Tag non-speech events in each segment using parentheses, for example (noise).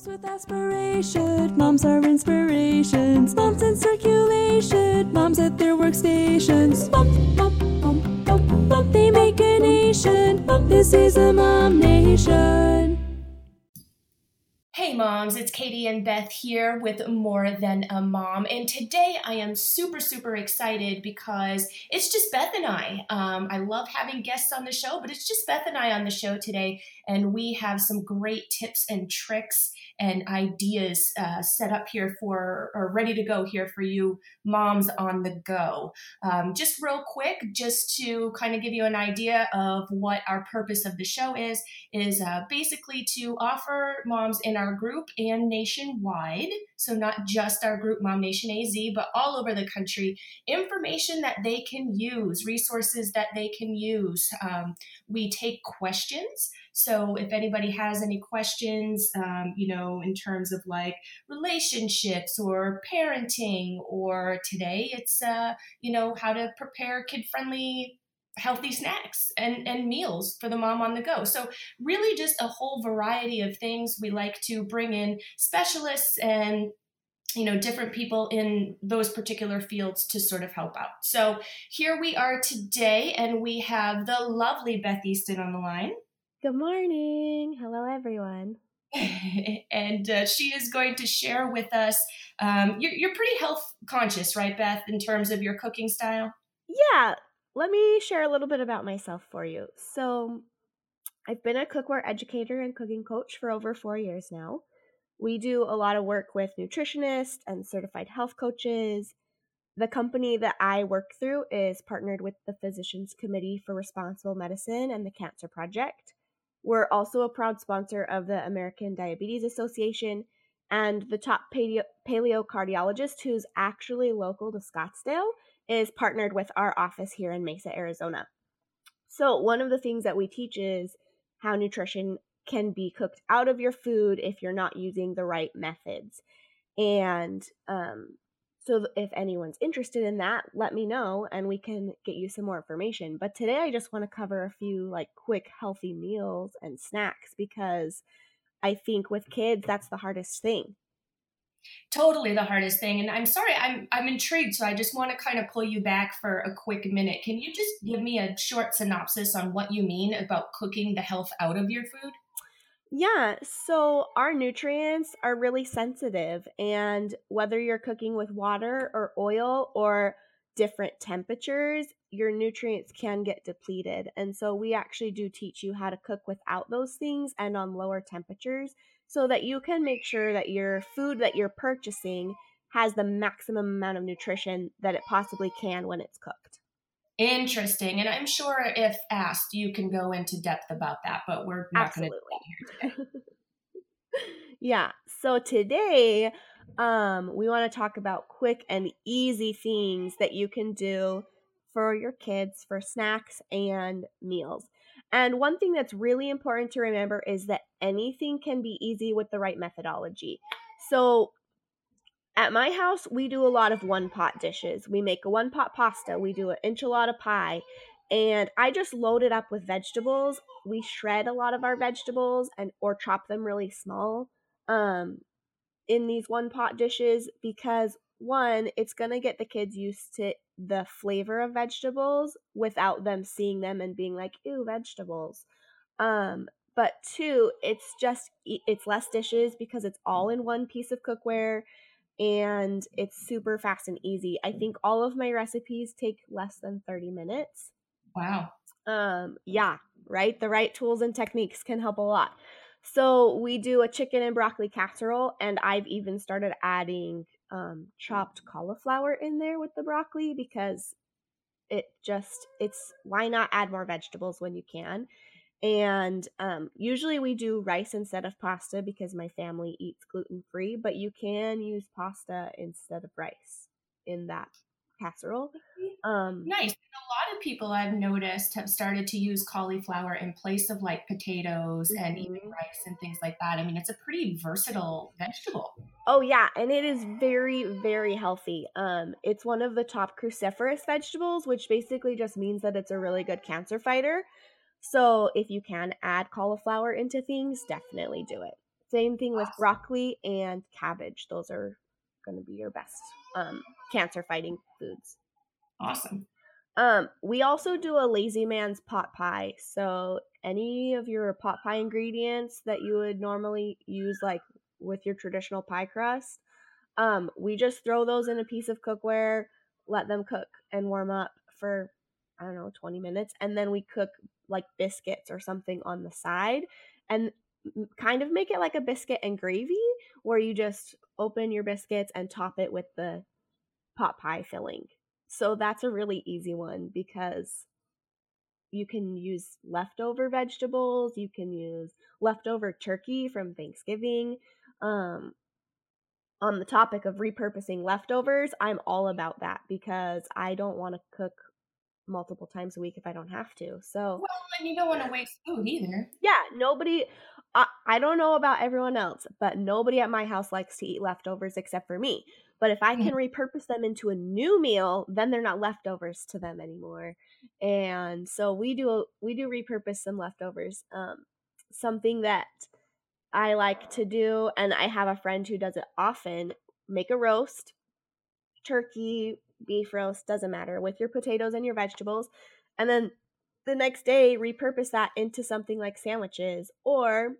Moms with aspiration, moms are inspirations, moms in circulation, moms at their workstations. Mom, mom, mom, mom, mom, they make a nation. Mom, this is a mom nation. Hey moms, it's Katie and Beth here with More Than a Mom. And today I am super, super excited because it's just Beth and I. Um, I love having guests on the show, but it's just Beth and I on the show today. And we have some great tips and tricks and ideas uh, set up here for, or ready to go here for you moms on the go. Um, just real quick, just to kind of give you an idea of what our purpose of the show is, is uh, basically to offer moms in our group and nationwide, so not just our group Mom Nation AZ, but all over the country, information that they can use, resources that they can use. Um, we take questions. So if anybody has any questions, um, you know, in terms of like relationships or parenting, or today it's, uh, you know, how to prepare kid friendly healthy snacks and, and meals for the mom on the go. So, really, just a whole variety of things. We like to bring in specialists and you know different people in those particular fields to sort of help out so here we are today and we have the lovely beth easton on the line Good morning. Hello, everyone. (laughs) and uh, she is going to share with us. Um, you're, you're pretty health conscious, right, Beth, in terms of your cooking style? Yeah, let me share a little bit about myself for you. So, I've been a cookware educator and cooking coach for over four years now. We do a lot of work with nutritionists and certified health coaches. The company that I work through is partnered with the Physicians Committee for Responsible Medicine and the Cancer Project. We're also a proud sponsor of the American Diabetes Association and the top paleo, paleo cardiologist, who's actually local to Scottsdale, is partnered with our office here in Mesa, Arizona. So, one of the things that we teach is how nutrition can be cooked out of your food if you're not using the right methods. And um, so if anyone's interested in that, let me know and we can get you some more information. But today I just want to cover a few like quick healthy meals and snacks because I think with kids that's the hardest thing. Totally the hardest thing. And I'm sorry, I'm I'm intrigued, so I just want to kind of pull you back for a quick minute. Can you just give me a short synopsis on what you mean about cooking the health out of your food? Yeah, so our nutrients are really sensitive, and whether you're cooking with water or oil or different temperatures, your nutrients can get depleted. And so we actually do teach you how to cook without those things and on lower temperatures so that you can make sure that your food that you're purchasing has the maximum amount of nutrition that it possibly can when it's cooked. Interesting. And I'm sure if asked, you can go into depth about that, but we're not going to do it here today. (laughs) yeah. So today, um, we want to talk about quick and easy things that you can do for your kids for snacks and meals. And one thing that's really important to remember is that anything can be easy with the right methodology. So, at my house, we do a lot of one pot dishes. We make a one pot pasta, we do an enchilada pie, and I just load it up with vegetables. We shred a lot of our vegetables and or chop them really small um, in these one pot dishes because one, it's going to get the kids used to the flavor of vegetables without them seeing them and being like, "Ew, vegetables." Um, but two, it's just it's less dishes because it's all in one piece of cookware and it's super fast and easy. I think all of my recipes take less than 30 minutes. Wow. Um yeah, right? The right tools and techniques can help a lot. So we do a chicken and broccoli casserole and I've even started adding um chopped cauliflower in there with the broccoli because it just it's why not add more vegetables when you can and um, usually we do rice instead of pasta because my family eats gluten free, but you can use pasta instead of rice in that casserole. Um, nice. A lot of people I've noticed have started to use cauliflower in place of like potatoes mm-hmm. and even rice and things like that. I mean, it's a pretty versatile vegetable. Oh yeah, and it is very very healthy. Um, it's one of the top cruciferous vegetables, which basically just means that it's a really good cancer fighter. So if you can add cauliflower into things, definitely do it. Same thing with broccoli and cabbage. Those are going to be your best um, cancer fighting foods. Awesome. Um, we also do a lazy man's pot pie. So any of your pot pie ingredients that you would normally use, like with your traditional pie crust, um, we just throw those in a piece of cookware, let them cook and warm up for I don't know 20 minutes, and then we cook like biscuits or something on the side, and kind of make it like a biscuit and gravy, where you just open your biscuits and top it with the pot pie filling. So that's a really easy one because you can use leftover vegetables, you can use leftover turkey from Thanksgiving. Um, on the topic of repurposing leftovers, I'm all about that because I don't want to cook multiple times a week if I don't have to. So, well, and you don't want to waste food either. Yeah, nobody. I, I don't know about everyone else, but nobody at my house likes to eat leftovers except for me. But if I can repurpose them into a new meal, then they're not leftovers to them anymore. And so we do we do repurpose some leftovers. Um, something that I like to do, and I have a friend who does it often. Make a roast, turkey, beef roast, doesn't matter, with your potatoes and your vegetables, and then the next day repurpose that into something like sandwiches. Or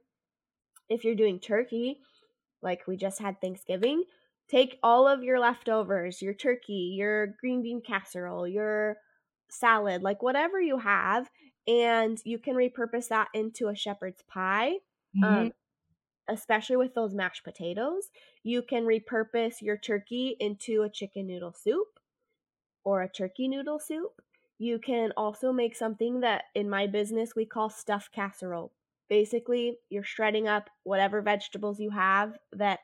if you're doing turkey, like we just had Thanksgiving, take all of your leftovers, your turkey, your green bean casserole, your salad, like whatever you have, and you can repurpose that into a shepherd's pie. Mm-hmm. Um, especially with those mashed potatoes, you can repurpose your turkey into a chicken noodle soup or a turkey noodle soup. You can also make something that in my business we call stuffed casserole. Basically, you're shredding up whatever vegetables you have that,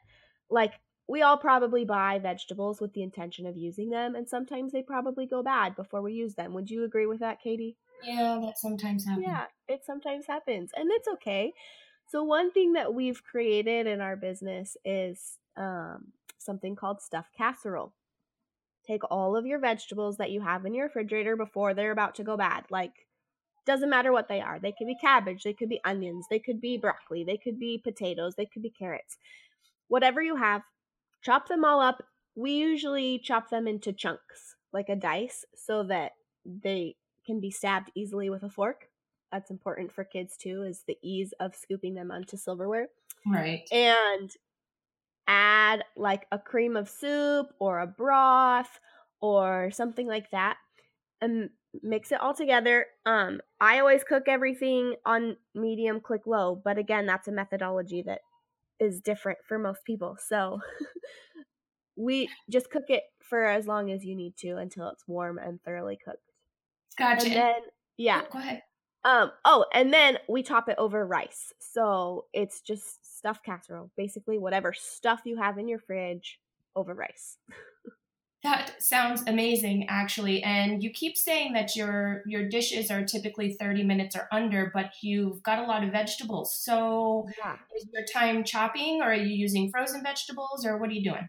like, we all probably buy vegetables with the intention of using them, and sometimes they probably go bad before we use them. Would you agree with that, Katie? Yeah, that sometimes happens. Yeah, it sometimes happens, and it's okay. So, one thing that we've created in our business is um, something called stuffed casserole. Take all of your vegetables that you have in your refrigerator before they're about to go bad. Like, doesn't matter what they are. They could be cabbage, they could be onions, they could be broccoli, they could be potatoes, they could be carrots. Whatever you have, chop them all up. We usually chop them into chunks, like a dice, so that they can be stabbed easily with a fork. That's important for kids too, is the ease of scooping them onto silverware. Right. And add like a cream of soup or a broth or something like that and mix it all together. Um, I always cook everything on medium, click low, but again, that's a methodology that is different for most people. So (laughs) we just cook it for as long as you need to until it's warm and thoroughly cooked. Gotcha. And then yeah. Oh, go ahead. Um oh, and then we top it over rice. So it's just stuffed casserole. Basically whatever stuff you have in your fridge over rice. (laughs) That sounds amazing, actually. And you keep saying that your your dishes are typically thirty minutes or under, but you've got a lot of vegetables. So, yeah. is your time chopping, or are you using frozen vegetables, or what are you doing?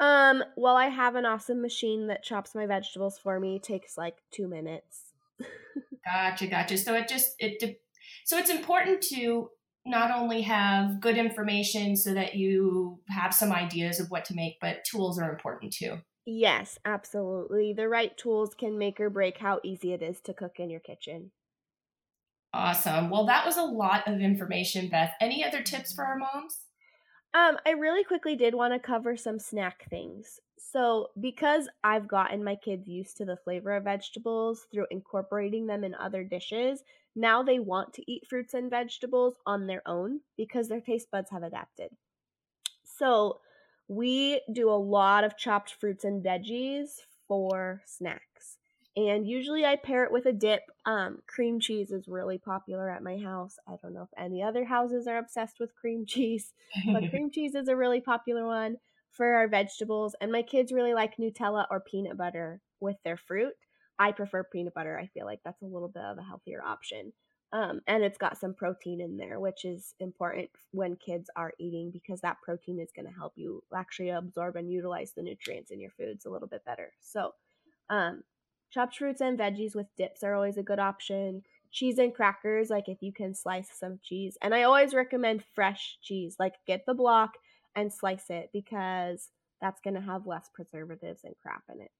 Um. Well, I have an awesome machine that chops my vegetables for me. It takes like two minutes. (laughs) gotcha, gotcha. So it just it de- so it's important to not only have good information so that you have some ideas of what to make, but tools are important too. Yes, absolutely. The right tools can make or break how easy it is to cook in your kitchen. Awesome. Well, that was a lot of information, Beth. Any other tips for our moms? Um, I really quickly did want to cover some snack things. So, because I've gotten my kids used to the flavor of vegetables through incorporating them in other dishes, now they want to eat fruits and vegetables on their own because their taste buds have adapted. So, we do a lot of chopped fruits and veggies for snacks. And usually I pair it with a dip. Um, cream cheese is really popular at my house. I don't know if any other houses are obsessed with cream (laughs) cheese, but (laughs) cream cheese is a really popular one for our vegetables. And my kids really like Nutella or peanut butter with their fruit. I prefer peanut butter. I feel like that's a little bit of a healthier option. Um, and it's got some protein in there, which is important when kids are eating because that protein is going to help you actually absorb and utilize the nutrients in your foods a little bit better. So, um, chopped fruits and veggies with dips are always a good option. cheese and crackers, like if you can slice some cheese. And I always recommend fresh cheese, like get the block and slice it because that's going to have less preservatives and crap in it.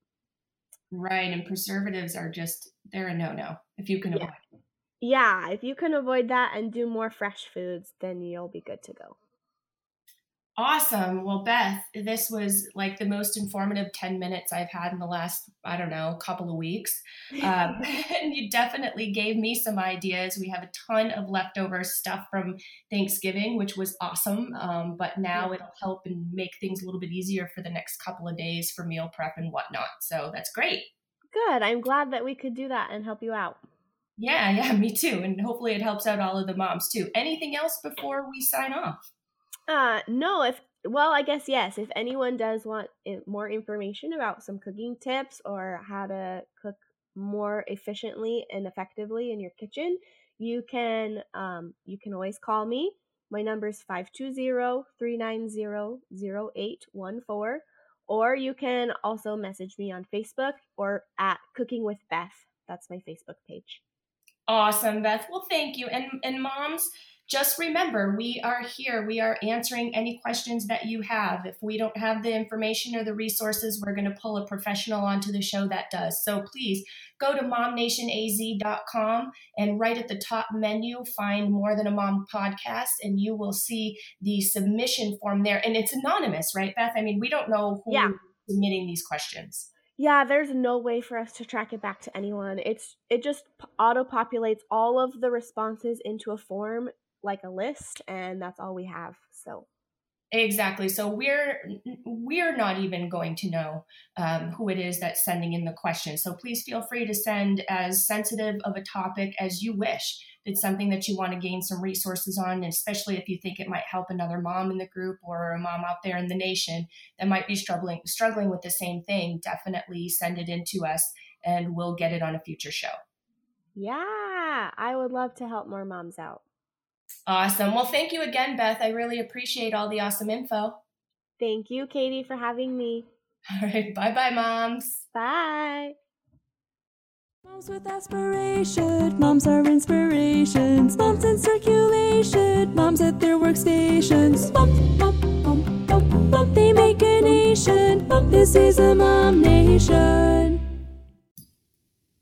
Right. And preservatives are just, they're a no no if you can avoid yeah. Yeah. If you can avoid that and do more fresh foods, then you'll be good to go. Awesome. Well, Beth, this was like the most informative 10 minutes I've had in the last, I don't know, couple of weeks. Um, and (laughs) (laughs) you definitely gave me some ideas. We have a ton of leftover stuff from Thanksgiving, which was awesome. Um, but now it'll help and make things a little bit easier for the next couple of days for meal prep and whatnot. So that's great. Good. I'm glad that we could do that and help you out. Yeah, (laughs) yeah, me too. And hopefully it helps out all of the moms too. Anything else before we sign off? Uh, no, if well, I guess yes. If anyone does want more information about some cooking tips or how to cook more efficiently and effectively in your kitchen, you can um, you can always call me. My number is 520-390-0814 or you can also message me on Facebook or at Cooking with Beth. That's my Facebook page. Awesome, Beth. Well, thank you. And and moms, just remember we are here. We are answering any questions that you have. If we don't have the information or the resources, we're going to pull a professional onto the show that does. So please go to momnationaz.com and right at the top menu, find More Than a Mom podcast, and you will see the submission form there. And it's anonymous, right, Beth? I mean, we don't know who yeah. submitting these questions. Yeah, there's no way for us to track it back to anyone. It's it just auto populates all of the responses into a form like a list and that's all we have so. Exactly so we're we're not even going to know um, who it is that's sending in the question so please feel free to send as sensitive of a topic as you wish. It's something that you want to gain some resources on especially if you think it might help another mom in the group or a mom out there in the nation that might be struggling struggling with the same thing definitely send it in to us and we'll get it on a future show. Yeah i would love to help more moms out Awesome. Well, thank you again, Beth. I really appreciate all the awesome info. Thank you, Katie, for having me. (laughs) All right. Bye bye, moms. Bye. Moms with aspiration, moms are inspirations, moms in circulation, moms at their workstations. Mom, mom, mom, mom, mom, they make a nation. Mom, this is a mom nation.